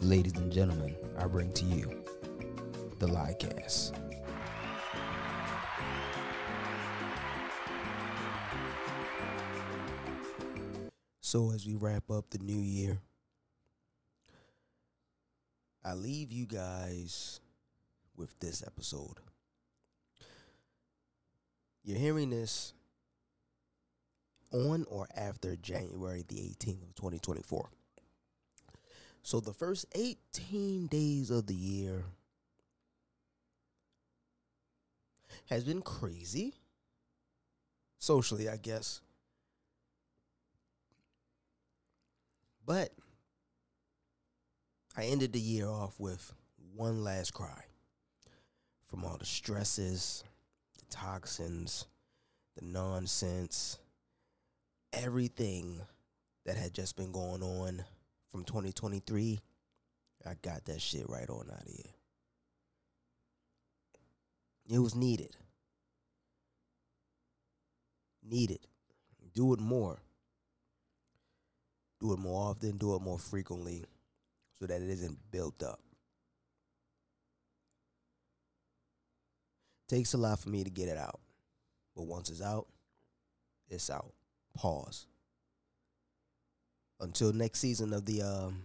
Ladies and gentlemen, I bring to you the Liecast. So, as we wrap up the new year, I leave you guys with this episode. You're hearing this on or after January the 18th of 2024. So the first 18 days of the year has been crazy. Socially, I guess. But I ended the year off with one last cry from all the stresses, the toxins, the nonsense, everything that had just been going on from 2023. I got that shit right on out of here. It was needed. Needed. Do it more. Do it more often, do it more frequently so that it isn't built up. Takes a lot for me to get it out. But once it's out, it's out. Pause. Until next season of the um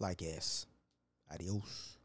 Liecast. Adios.